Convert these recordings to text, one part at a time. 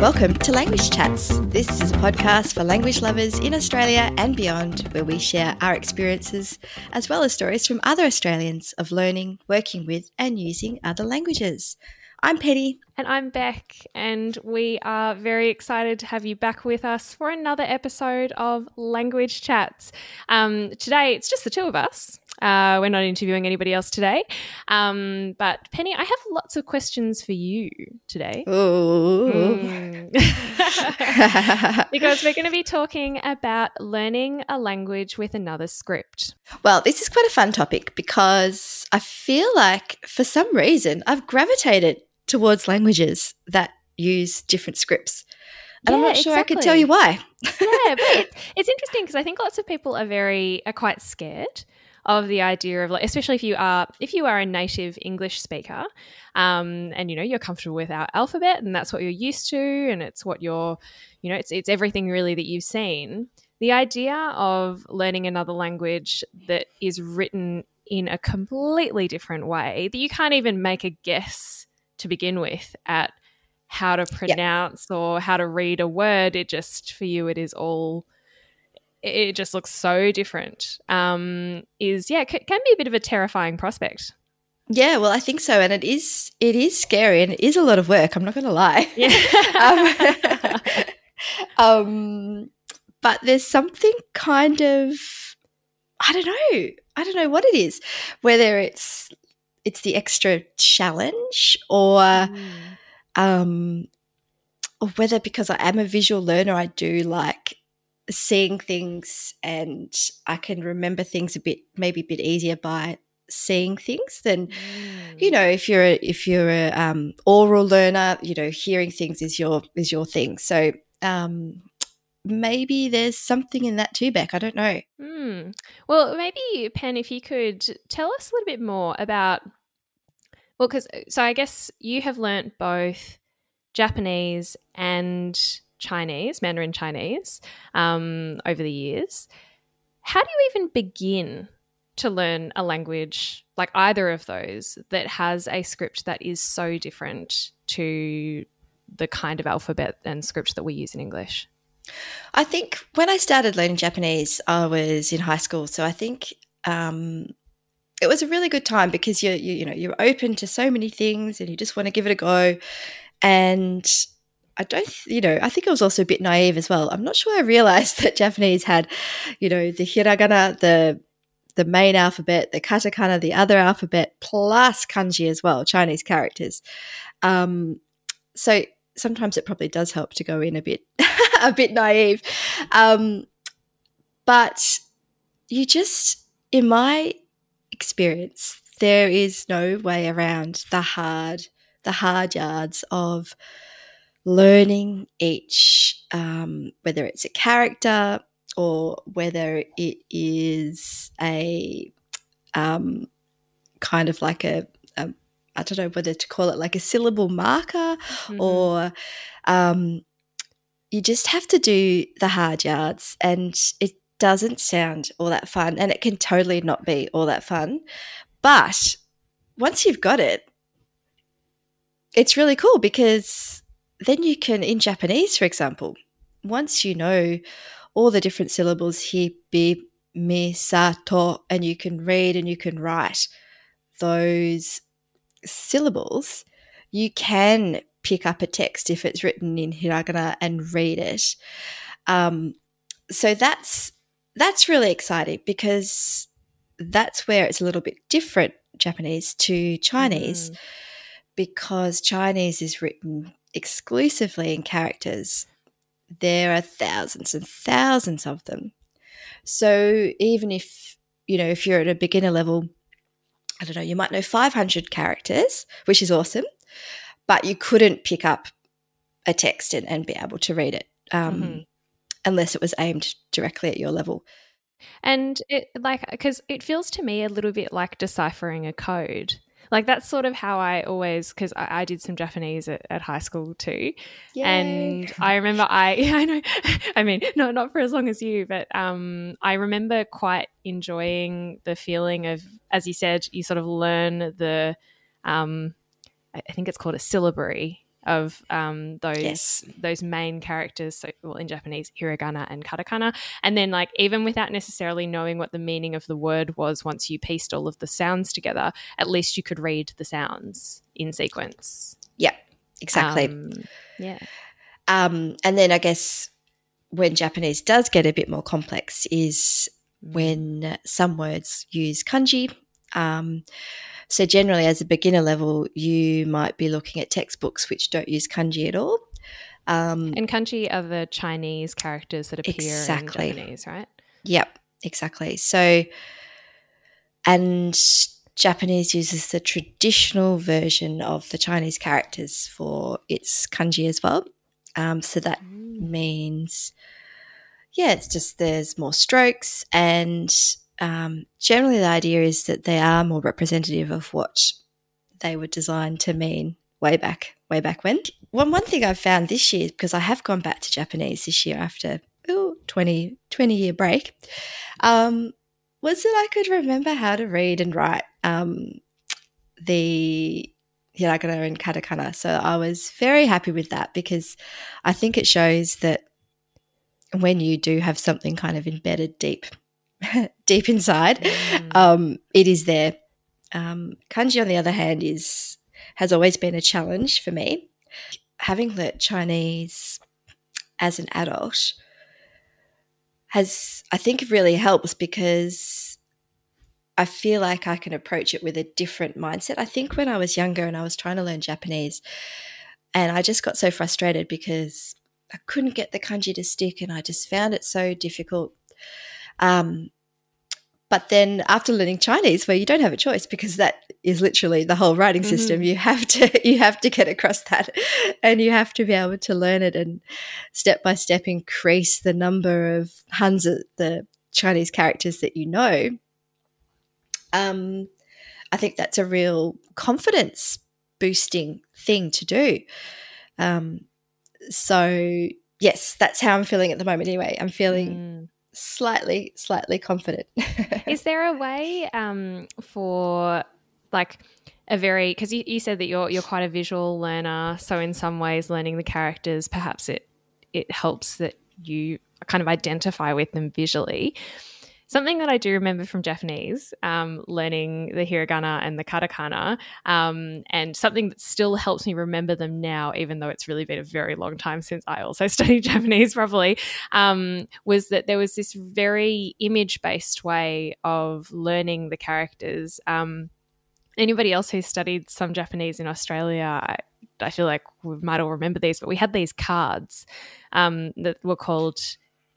Welcome to Language Chats. This is a podcast for language lovers in Australia and beyond, where we share our experiences as well as stories from other Australians of learning, working with, and using other languages. I'm Penny. And I'm Beck, and we are very excited to have you back with us for another episode of Language Chats. Um, today, it's just the two of us. Uh, we're not interviewing anybody else today. Um, but Penny, I have lots of questions for you today. Mm. because we're going to be talking about learning a language with another script. Well, this is quite a fun topic because I feel like for some reason I've gravitated towards languages that use different scripts. And yeah, I'm not sure exactly. I could tell you why. yeah, but it's, it's interesting because I think lots of people are very are quite scared of the idea of like especially if you are if you are a native english speaker um, and you know you're comfortable with our alphabet and that's what you're used to and it's what you're you know it's, it's everything really that you've seen the idea of learning another language that is written in a completely different way that you can't even make a guess to begin with at how to pronounce yep. or how to read a word it just for you it is all it just looks so different um, is yeah c- can be a bit of a terrifying prospect yeah well i think so and it is it is scary and it is a lot of work i'm not gonna lie yeah. um, um, but there's something kind of i don't know i don't know what it is whether it's it's the extra challenge or mm. um or whether because i am a visual learner i do like seeing things and I can remember things a bit maybe a bit easier by seeing things than mm. you know if you're a, if you're a um, oral learner you know hearing things is your is your thing so um, maybe there's something in that too beck i don't know mm. well maybe pen if you could tell us a little bit more about well because so i guess you have learnt both japanese and Chinese, Mandarin Chinese, um, over the years. How do you even begin to learn a language like either of those that has a script that is so different to the kind of alphabet and script that we use in English? I think when I started learning Japanese, I was in high school. So I think um, it was a really good time because you're, you, you know, you're open to so many things and you just want to give it a go. And I don't, you know, I think I was also a bit naive as well. I'm not sure I realized that Japanese had, you know, the hiragana, the the main alphabet, the katakana, the other alphabet, plus kanji as well, Chinese characters. Um, so sometimes it probably does help to go in a bit, a bit naive. Um, but you just, in my experience, there is no way around the hard, the hard yards of learning each, um, whether it's a character or whether it is a um, kind of like a, a, I don't know whether to call it like a syllable marker mm-hmm. or um, you just have to do the hard yards and it doesn't sound all that fun and it can totally not be all that fun. But once you've got it, it's really cool because then you can, in Japanese, for example, once you know all the different syllables, hi, bi, mi, sa, to, and you can read and you can write those syllables, you can pick up a text if it's written in hiragana and read it. Um, so that's that's really exciting because that's where it's a little bit different Japanese to Chinese mm. because Chinese is written exclusively in characters, there are thousands and thousands of them. So even if, you know, if you're at a beginner level, I don't know, you might know 500 characters, which is awesome, but you couldn't pick up a text and, and be able to read it um, mm-hmm. unless it was aimed directly at your level. And it like because it feels to me a little bit like deciphering a code. Like that's sort of how I always because I, I, did some Japanese at, at high school too, Yay. and I remember I yeah, I know. I mean not not for as long as you, but um, I remember quite enjoying the feeling of as you said you sort of learn the um, I think it's called a syllabary of um, those Yes. those main characters. So, well, in Japanese, hiragana and katakana, and then like even without necessarily knowing what the meaning of the word was, once you pieced all of the sounds together, at least you could read the sounds in sequence. Yeah, exactly. Um, yeah. Um, and then I guess when Japanese does get a bit more complex is when some words use kanji. Um, so generally, as a beginner level, you might be looking at textbooks which don't use kanji at all. Um, And kanji are the Chinese characters that appear Exactly. in Japanese, right? Yep, exactly. So, and Japanese uses the traditional version of the Chinese characters for its kanji as well. Um, so that means, yeah, it's just there's more strokes, and um, generally the idea is that they are more representative of what they were designed to mean way back, way back when. One one thing I've found this year because I have gone back to Japanese this year after ooh, 20, 20 year break, um, was that I could remember how to read and write um, the hiragana and katakana. So I was very happy with that because I think it shows that when you do have something kind of embedded deep, deep inside, Mm. um, it is there. Um, kanji, on the other hand, is has always been a challenge for me. Having learnt Chinese as an adult has, I think, really helps because I feel like I can approach it with a different mindset. I think when I was younger and I was trying to learn Japanese, and I just got so frustrated because I couldn't get the kanji to stick, and I just found it so difficult. Um, but then after learning Chinese, where you don't have a choice because that is literally the whole writing Mhm. system, you have to you have to get across that, and you have to be able to learn it and step by step increase the number of hanzi, the Chinese characters that you know. Um, I think that's a real confidence boosting thing to do. Um, so yes, that's how I'm feeling at the moment. Anyway, I'm feeling Mm. Slightly, slightly confident. Is there a way um, for like a very because you, you said that you're you're quite a visual learner, so in some ways, learning the characters perhaps it it helps that you kind of identify with them visually. Something that I do remember from Japanese, um, learning the hiragana and the katakana, um, and something that still helps me remember them now, even though it's really been a very long time since I also studied Japanese properly, um, was that there was this very image based way of learning the characters. Um, anybody else who studied some Japanese in Australia, I, I feel like we might all remember these, but we had these cards um, that were called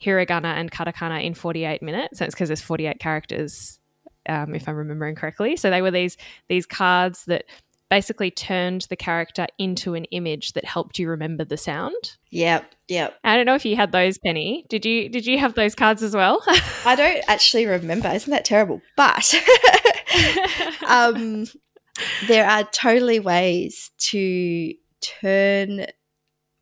hiragana and katakana in 48 minutes. So it's because there's 48 characters, um, if I'm remembering correctly. So they were these these cards that basically turned the character into an image that helped you remember the sound. yep, yep. I don't know if you had those, Penny. Did you did you have those cards as well? I don't actually remember. Isn't that terrible? But um, there are totally ways to turn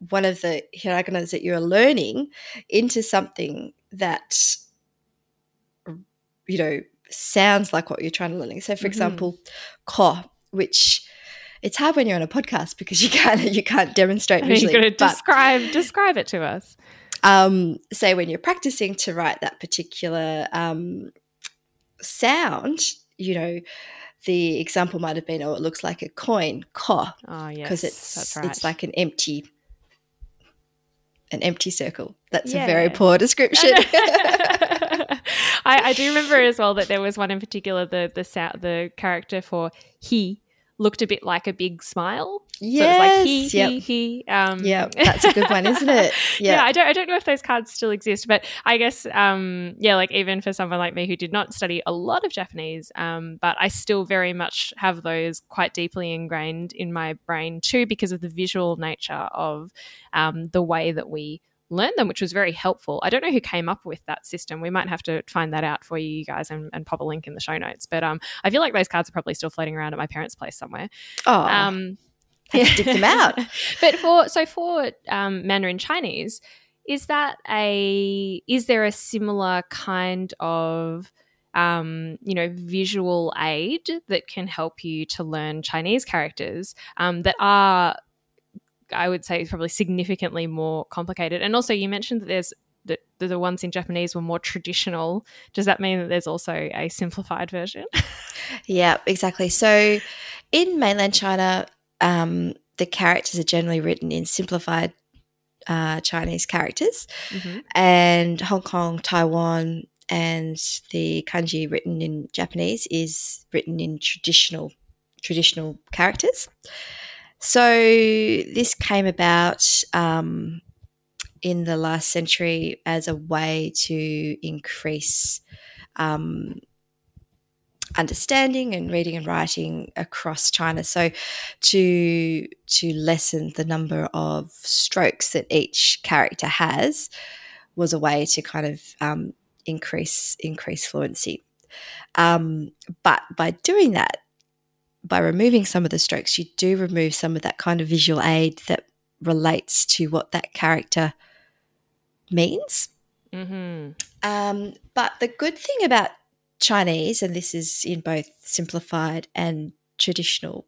one of the hiraganas that you're learning into something that you know sounds like what you're trying to learn. So, for Mhm. example, ko, which it's hard when you're on a podcast because you can't you can't demonstrate You're going to describe describe it to us. um, say when you're practicing to write that particular um, sound, you know, the example might have been, oh, it looks like a coin, ko, Oh yes, because it's that's right. it's like an empty an empty circle. That's a very poor description. I, I do remember as well that there was one in particular the the the character for he looked a bit like a big smile. So it was like he yes, yep. he he. Um, Yep, that's a good one, isn't it? yeah. Yeah. I don't I don't know if those cards still exist, but I guess um yeah, like even for someone like me who did not study a lot of Japanese, um, but I still very much have those quite deeply ingrained in my brain too because of the visual nature of um, the way that we learn them, which was very helpful. I don't know who came up with that system. We might have to find that out for you guys and, and pop a link in the show notes. But um, I feel like those cards are probably still floating around at my parents' place somewhere. Oh, Um, to dig them out. but for so for um, Mandarin Chinese, is that a is there a similar kind of um, you know visual aid that can help you to learn Chinese characters um, that are I would say probably significantly more complicated. And also, you mentioned that there's that the ones in Japanese were more traditional. Does that mean that there's also a simplified version? yeah, exactly. So in mainland China, um, the characters are generally written in simplified uh, Chinese characters, mm-hmm. and Hong Kong, Taiwan, and the kanji written in Japanese is written in traditional traditional characters. So this came about um, in the last century as a way to increase um, understanding and reading and writing across China. So to to lessen the number of strokes that each character has was a way to kind of um, increase increase fluency. Um, but by doing that, by removing some of the strokes, you do remove some of that kind of visual aid that relates to what that character means. Mm-hmm. Um, but the good thing about Chinese, and this is in both simplified and traditional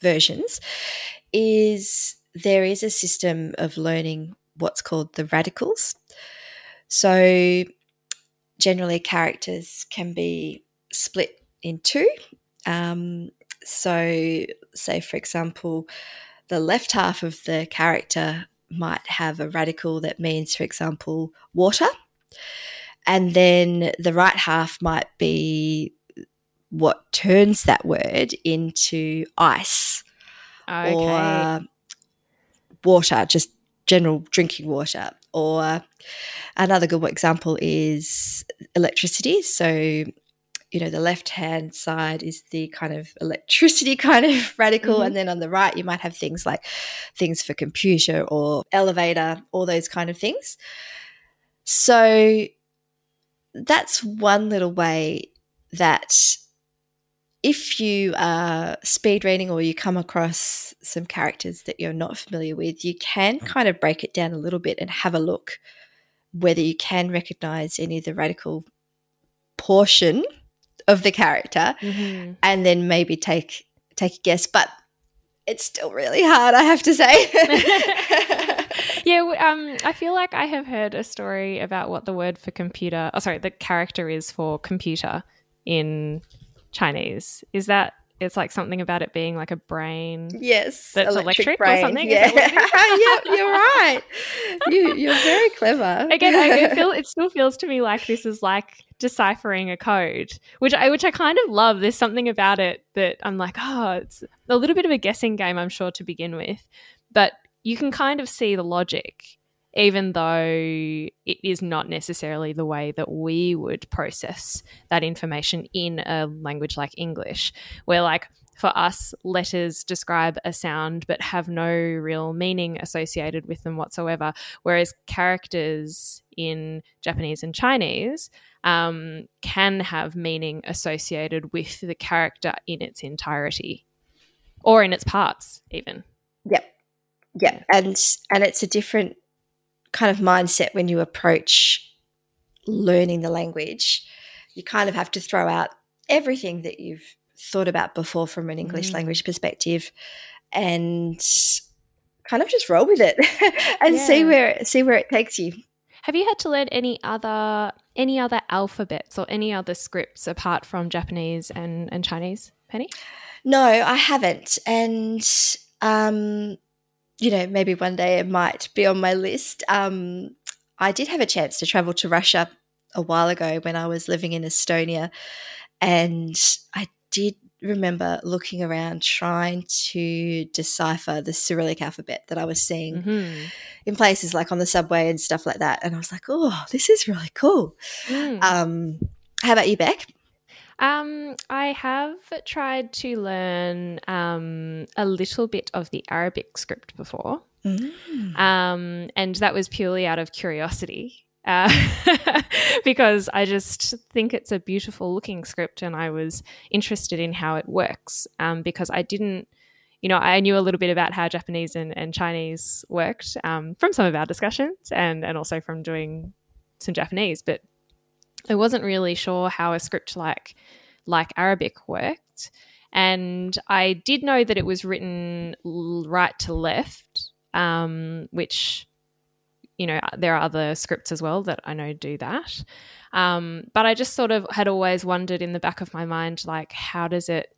versions, is there is a system of learning what's called the radicals. So generally, characters can be split in two. Um, so, say, for example, the left half of the character might have a radical that means, for example, water. And then the right half might be what turns that word into ice okay. or water, just general drinking water. Or another good example is electricity. So you know, the left hand side is the kind of electricity kind of radical. Mm-hmm. And then on the right, you might have things like things for computer or elevator, all those kind of things. So that's one little way that if you are speed reading or you come across some characters that you're not familiar with, you can mm. kind of break it down a little bit and have a look whether you can recognize any of the radical portion of the character mm-hmm. and then maybe take take a guess but it's still really hard i have to say yeah um, i feel like i have heard a story about what the word for computer oh sorry the character is for computer in chinese is that it's like something about it being like a brain. Yes, that's electric, electric or something. Yeah, yeah, you're right. You, you're very clever. Again, I feel it still feels to me like this is like deciphering a code, which I which I kind of love. There's something about it that I'm like, oh, it's a little bit of a guessing game, I'm sure to begin with, but you can kind of see the logic even though it is not necessarily the way that we would process that information in a language like English, where, like, for us, letters describe a sound but have no real meaning associated with them whatsoever. Whereas characters in Japanese and Chinese um, can have meaning associated with the character in its entirety or in its parts, even. Yeah. And and it's a different kind of mindset when you approach learning the language. You kind of have to throw out everything that you've thought about before from an English mm. language perspective and kind of just roll with it and yeah. see where see where it takes you. Have you had to learn any other any other alphabets or any other scripts apart from Japanese and, and Chinese, Penny? No, I haven't. And um, you know, maybe one day it might be on my list. Um, I did have a chance to travel to Russia a while ago when I was living in Estonia, and I did remember looking around trying to decipher the Cyrillic alphabet that I was seeing mm-hmm. in places like on the subway and stuff like that. And I was like, oh, this is really cool. Mm. Um, how about you, Beck? Um, I have tried to learn um, a little bit of the Arabic script before, mm. um, and that was purely out of curiosity. Uh, because I just think it's a beautiful looking script, and I was interested in how it works. Um, because I didn't, you know, I knew a little bit about how Japanese and, and Chinese worked um, from some of our discussions, and and also from doing some Japanese, but I wasn't really sure how a script like like Arabic worked, and I did know that it was written right to left, um, which you know there are other scripts as well that I know do that. Um, but I just sort of had always wondered in the back of my mind, like, how does it,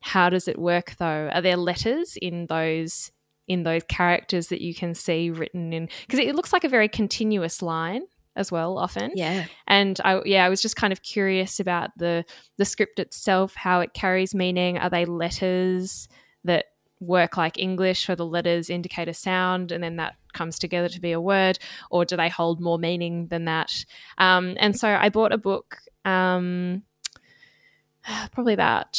how does it work though? Are there letters in those in those characters that you can see written in? Because it looks like a very continuous line as well often. Yeah. and i yeah i was just kind of curious about the the script itself how it carries meaning. Are they letters that work like english where the letters indicate a sound and then that comes together to be a word or do they hold more meaning than that? Um, and so i bought a book um, probably about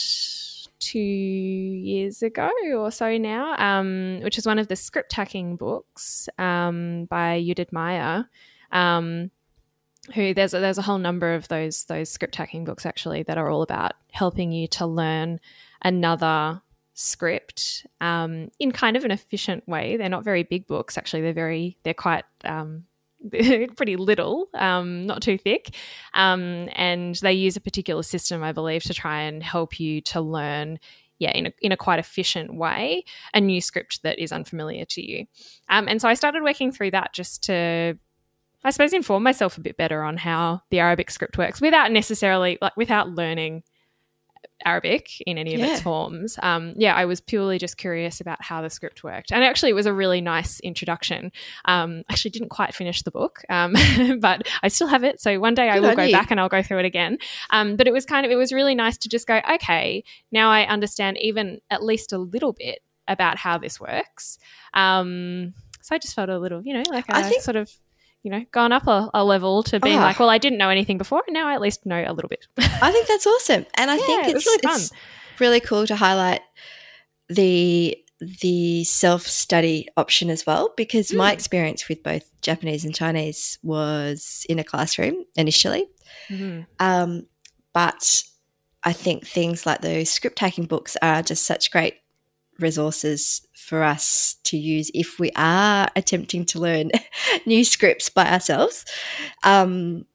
two years ago or so now um, which is one of the script hacking books um, by Judith Meyer um, who there's a, there's a whole number of those those script hacking books actually that are all about helping you to learn another script um, in kind of an efficient way. They're not very big books actually. They're very they're quite um, pretty little, um, not too thick, um, and they use a particular system, I believe, to try and help you to learn yeah, in a, in a quite efficient way, a new script that is unfamiliar to you. Um, and so I started working through that just to, I suppose, inform myself a bit better on how the Arabic script works without necessarily, like, without learning Arabic in any of Yeah. its forms. Um, yeah, I was purely just curious about how the script worked. And actually, it was a really nice introduction. Um, actually, didn't quite finish the book, um, but I still have it. So one day I will go you. back and I'll go through it again. Um, but it was kind of, it was really nice to just go, okay, now I understand even at least a little bit about how this works. Um, so I just felt a little, you know, like I I think- sort of, you know, gone up a, a level to being Ah. like, well, I didn't know anything before, and now I at least know a little bit. I think that's awesome, and I think Yeah, it it's was really fun. it's really cool to highlight the the self study option as well because my Mm. experience with both Japanese and Chinese was in a classroom initially, Mhm. um, but I think things like those script hacking books are just such great resources for us to use if we are attempting to learn new scripts by ourselves. Um,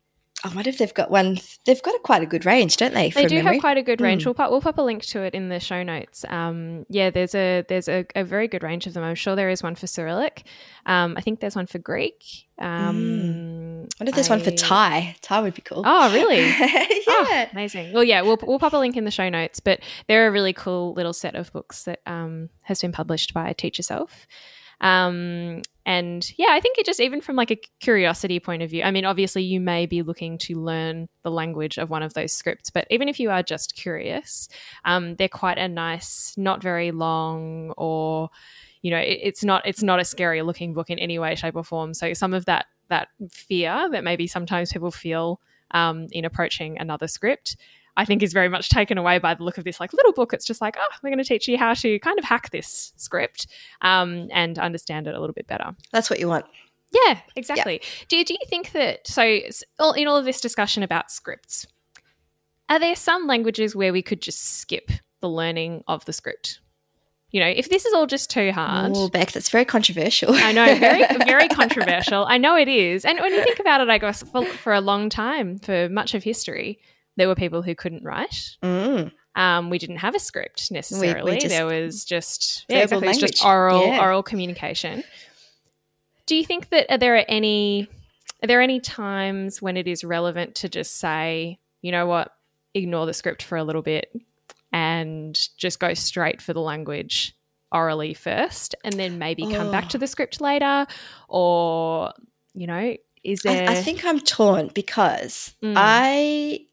I wonder if they've got one. They've got a quite a good range, don't they? They do memory? have quite a good range. Mm. We'll, pop, we'll pop a link to it in the show notes. Um, yeah, there's a there's a, a very good range of them. I'm sure there is one for Cyrillic. Um, I think there's one for Greek. Um, I wonder if there's one for Thai. Thai would be cool. Oh, really? yeah. Oh, amazing. Well, yeah, we'll, we'll pop a link in the show notes, but they're a really cool little set of books that um, has been published by Teach Yourself. Um, and yeah, I think it just, even from like a curiosity point of view, I mean, obviously you may be looking to learn the language of one of those scripts, but even if you are just curious, um, they're quite a nice, not very long or, you know, it, it's not, it's not a scary looking book in any way, shape or form. So some of that, that fear that maybe sometimes people feel um, in approaching another script, I think is very much taken away by the look of this like little book. It's just like, oh, we're going to teach you how to kind of hack this script um, and understand it a little bit better. That's what you want. Yeah, exactly. Do, do you think that, so in all of this discussion about scripts, are there some languages where we could just skip the learning of the script? You know, if this is all just too hard. Oh, Beck, that's very controversial. I know, very, very controversial. I know it is. And when you think about it, I guess for, for a long time, for much of history, there were people who couldn't write. Mm. Um, we didn't have a script necessarily. just- there was just yeah, exactly. It's just oral Yeah. oral communication. Do you think that are there any are there any times when it is relevant to just say, you know what, ignore the script for a little bit and just go straight for the language orally first and then maybe come back Oh. to the script later? Or, you know, is there I, I think I'm torn because Mm. I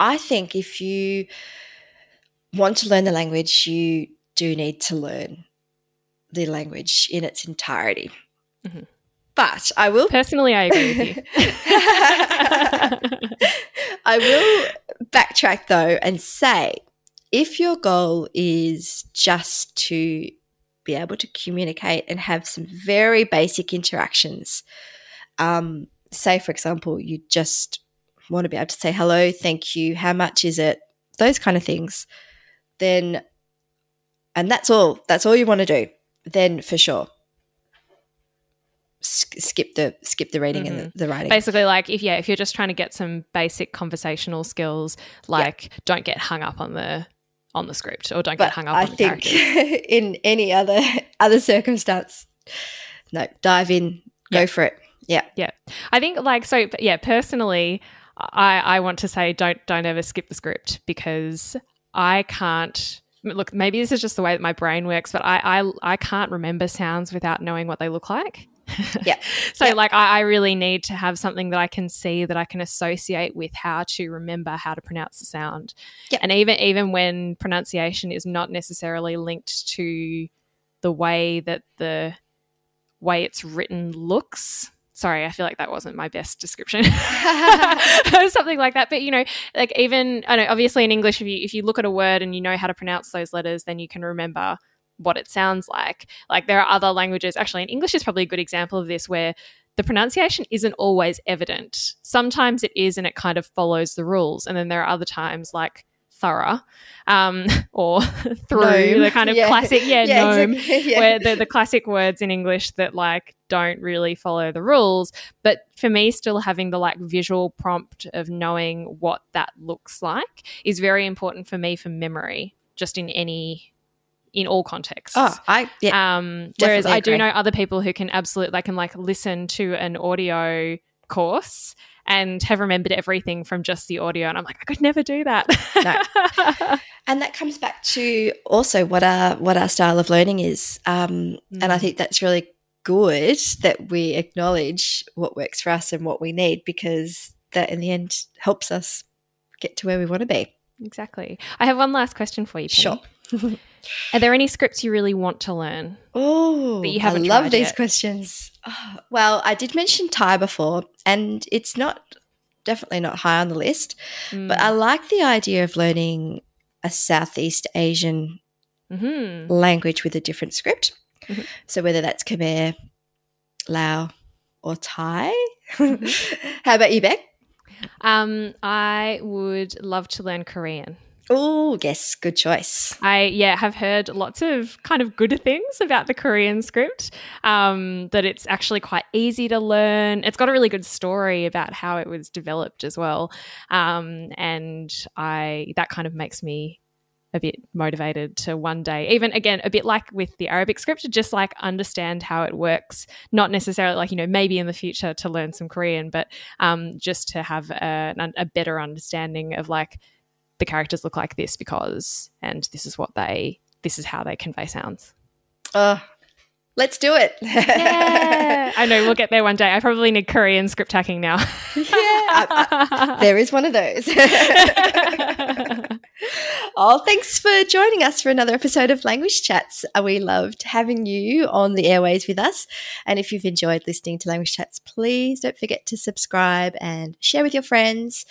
I think if you want to learn the language, you do need to learn the language in its entirety. Mhm. But I will personally I agree with you. I will backtrack though and say if your goal is just to be able to communicate and have some very basic interactions, um, say, for example, you just want to be able to say hello, thank you, how much is it, those kind of things, then, and that's all, that's all you want to do, then for sure. Skip the skip the reading and the, mm-hmm. the writing. basically like if yeah if you're just trying to get some basic conversational skills like don't get hung up on the on the script or don't but get hung up I on the think characters. in any other other circumstance, no, dive in, go for it. Yeah. Yeah. I think like so yeah, personally I I want to say don't don't ever skip the script because I can't look maybe this is just the way that my brain works but I I, I can't remember sounds without knowing what they look like. Yeah. so Yeah. like I, I really need to have something that I can see that I can associate with how to remember how to pronounce the sound. Yeah. And even even when pronunciation is not necessarily linked to the way that the way it's written looks. Sorry, I feel like that wasn't my best description. Something like that. But you know, like even I know obviously in English if you if you look at a word and you know how to pronounce those letters, then you can remember what it sounds like. Like there are other languages, actually, and English is probably a good example of this, where the pronunciation isn't always evident. Sometimes it is and it kind of follows the rules. And then there are other times like thorough um, or through, the kind of Yeah. classic, yeah, gnome, exactly. Yeah. where the, the classic words in English that like don't really follow the rules. But for me, still having the like visual prompt of knowing what that looks like is very important for me for memory, just in any in all contexts. oh, I yeah. Um, whereas I do know other people who can absolutely they can like listen to an audio course and have remembered everything from just the audio, and I'm like, I could never do that. and that comes back to also what our what our style of learning is um, and i Mm. think that's really good that we acknowledge what works for us and what we need because that in the end helps us get to where we want to be exactly. I have one last question for you. Penny. Sure. Are there any scripts you really want to learn? oh you i love these yet. questions Oh, well i did mention thai before and it's not definitely not high on the list but Mm. i like the idea of learning a southeast asian Mhm. language with a different script. Mhm. So whether that's Khmer, Lao, or Thai. Mm-hmm. How about you, Beck? Um, I would love to learn Korean. Oh, yes, good choice. I yeah have heard lots of kind of good things about the Korean script. Um, that it's actually quite easy to learn. It's got a really good story about how it was developed as well. Um, and I that kind of makes me a bit motivated to one day, even again a bit like with the Arabic script, to just like understand how it works. Not necessarily like you know maybe in the future to learn some Korean, but um, just to have a, a better understanding of like the characters look like this because and this is what they this is how they convey sounds Oh, let's do it. i know we'll get there one day i probably need korean script hacking now Yeah, I- I- there is one of those. oh, thanks for joining us for another episode of Language Chats. Uh, We loved having you on the airways with us. And if you've enjoyed listening to Language Chats, please don't forget to subscribe and share with your friends.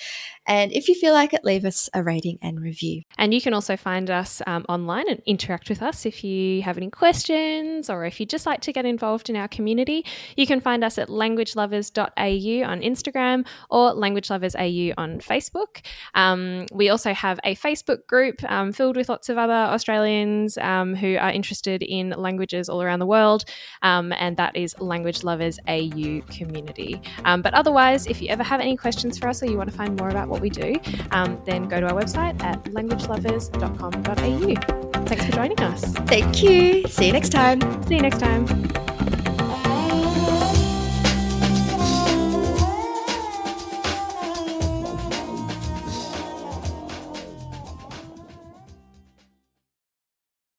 And if you feel like it, leave us a rating and review. and you can also find us um, online and interact with us if you have any questions or if you'd just like to get involved in our community you can find us at languagelovers.au on instagram or languageloversau on facebook. Um, we also have a facebook group um, filled with lots of other australians um, who are interested in languages all around the world um, and that is language lovers au community. Um, but otherwise if you ever have any questions for us or you want to find more about what we do um, then go to our website at languagelovers.com.au thanks for joining us. Thank you. See you next time. see you next time